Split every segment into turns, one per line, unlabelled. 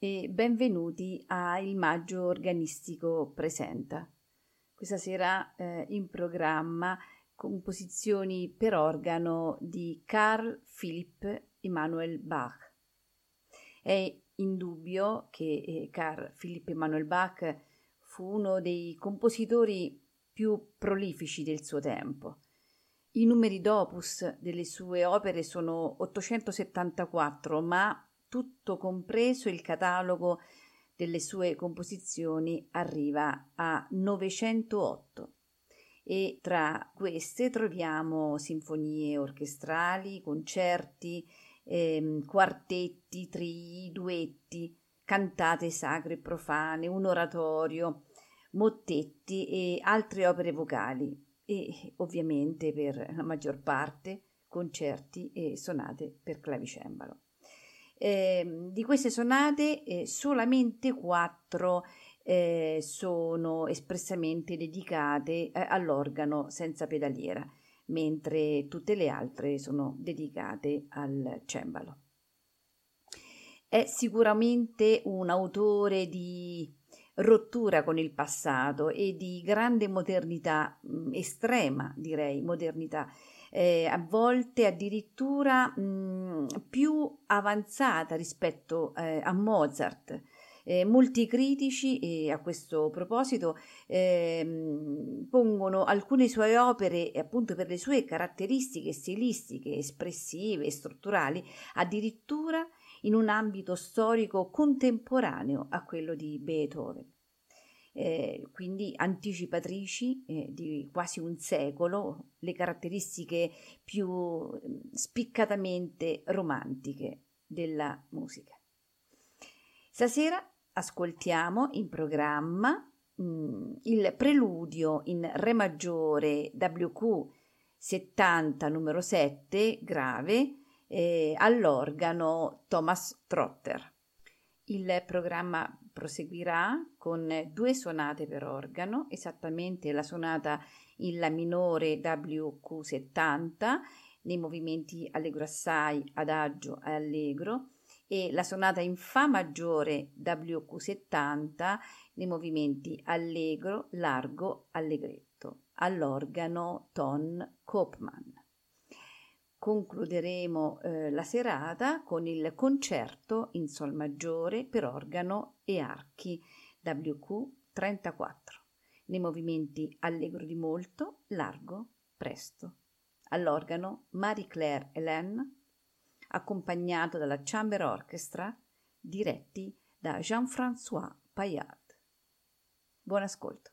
e benvenuti a Il Maggio Organistico Presenta. Questa sera eh, in programma composizioni per organo di Carl Philipp Emanuel Bach. È indubbio che eh, Carl Philipp Emanuel Bach fu uno dei compositori più prolifici del suo tempo. I numeri d'opus delle sue opere sono 874, ma tutto compreso il catalogo delle sue composizioni arriva a 908 e tra queste troviamo sinfonie orchestrali, concerti, ehm, quartetti, trii, duetti, cantate sacre e profane, un oratorio, mottetti e altre opere vocali e ovviamente per la maggior parte concerti e sonate per clavicembalo. Eh, di queste sonate eh, solamente quattro eh, sono espressamente dedicate eh, all'organo senza pedaliera, mentre tutte le altre sono dedicate al cembalo. È sicuramente un autore di rottura con il passato e di grande modernità, mh, estrema direi modernità, eh, a volte addirittura mh, più avanzata rispetto eh, a Mozart. Eh, molti critici eh, a questo proposito eh, pongono alcune sue opere, appunto per le sue caratteristiche stilistiche, espressive e strutturali, addirittura in un ambito storico contemporaneo a quello di Beethoven eh, quindi anticipatrici eh, di quasi un secolo, le caratteristiche più mm, spiccatamente romantiche della musica. Stasera ascoltiamo in programma mh, mm, il preludio in Re maggiore WQ 70 numero 7 grave eh, all'organo Thomas Trotter. Il programma proseguirà con due sonate per organo, esattamente la sonata in La minore WQ70 nei movimenti allegro assai, adagio e allegro e la sonata in Fa maggiore WQ70 nei movimenti allegro, largo, allegretto all'organo Ton Kopman. Concluderemo eh, la serata con il concerto in Sol maggiore per organo e archi WQ 34 nei movimenti allegro di molto, largo, presto. All'organo Marie-Claire Hélène, accompagnato dalla Chamber Orchestra, diretti da Jean-François Payard. Buon ascolto.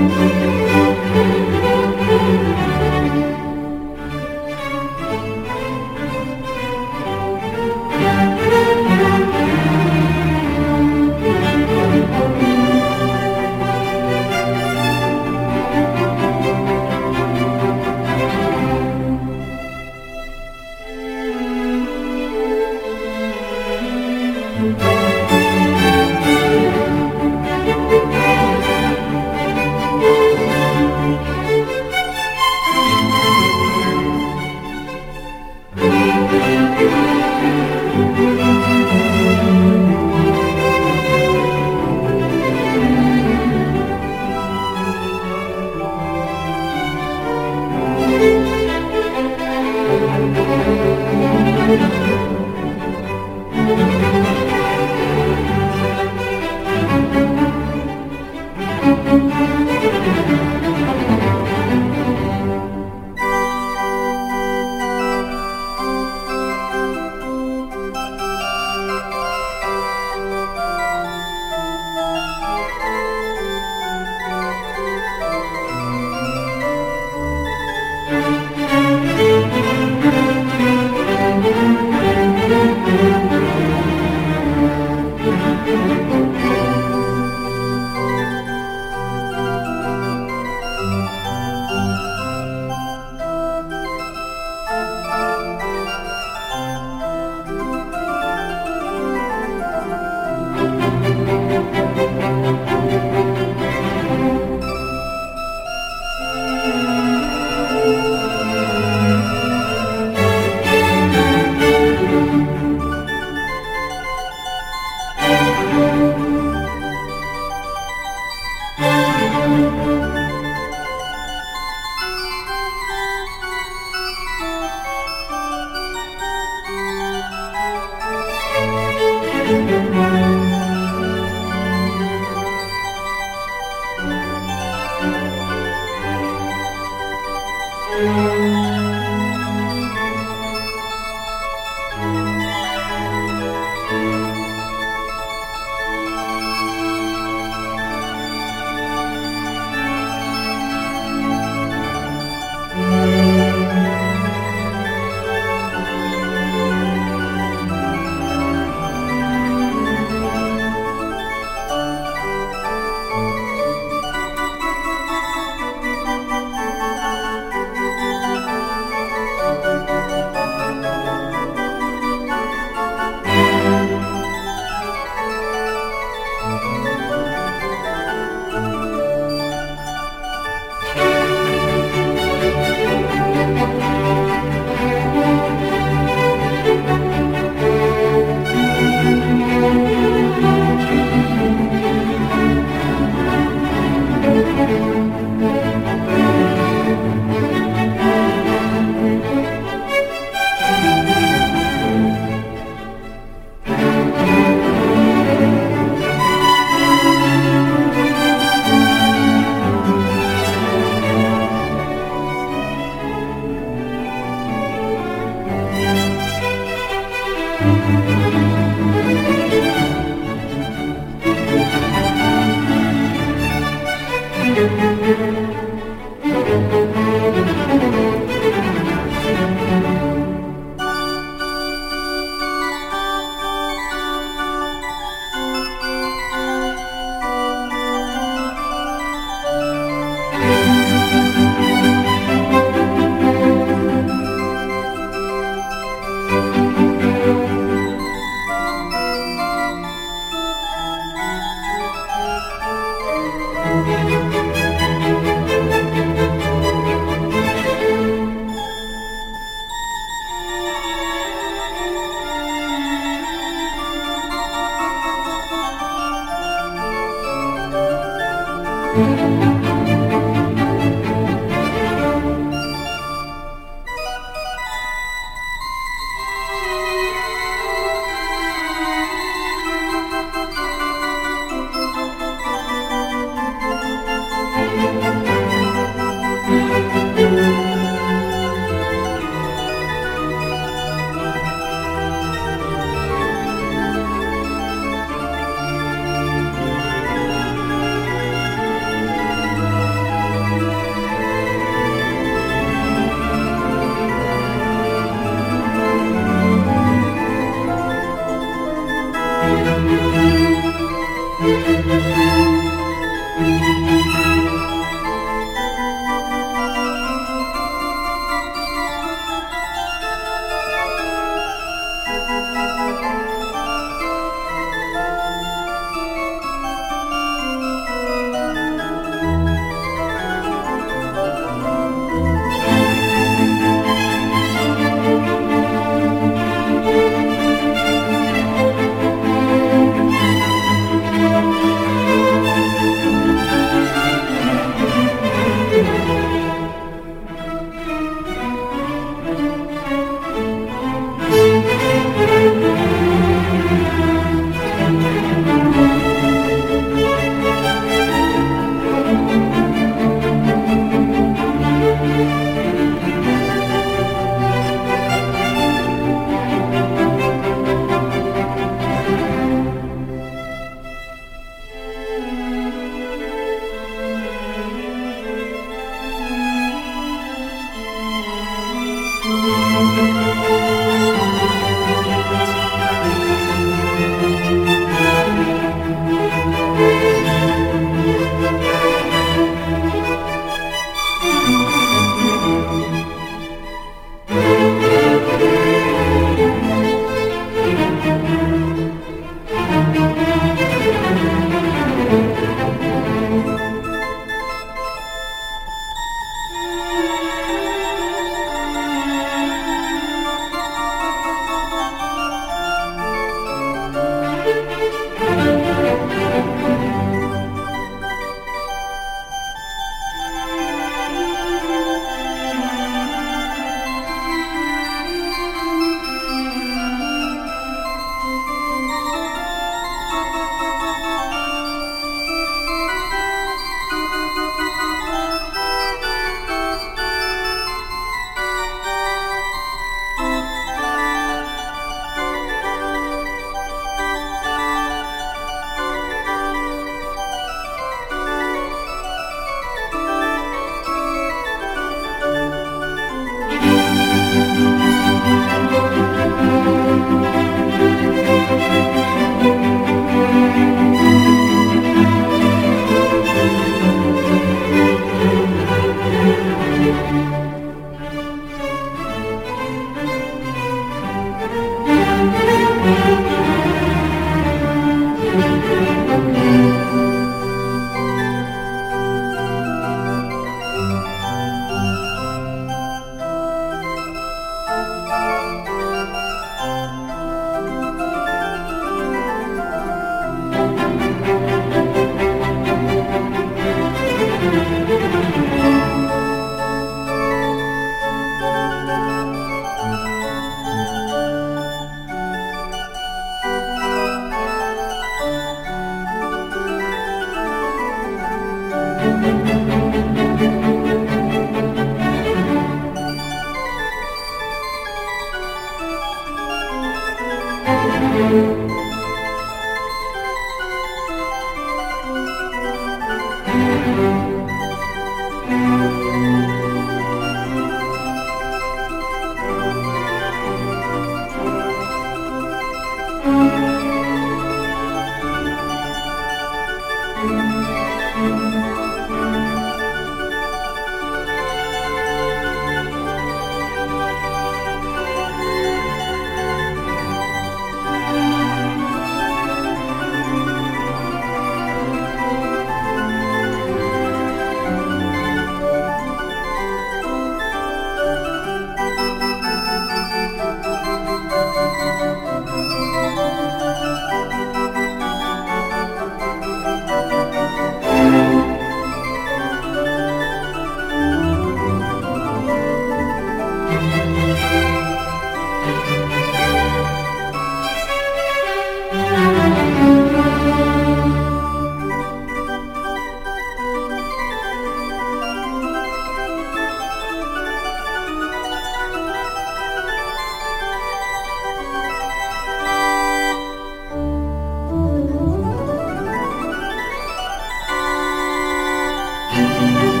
Música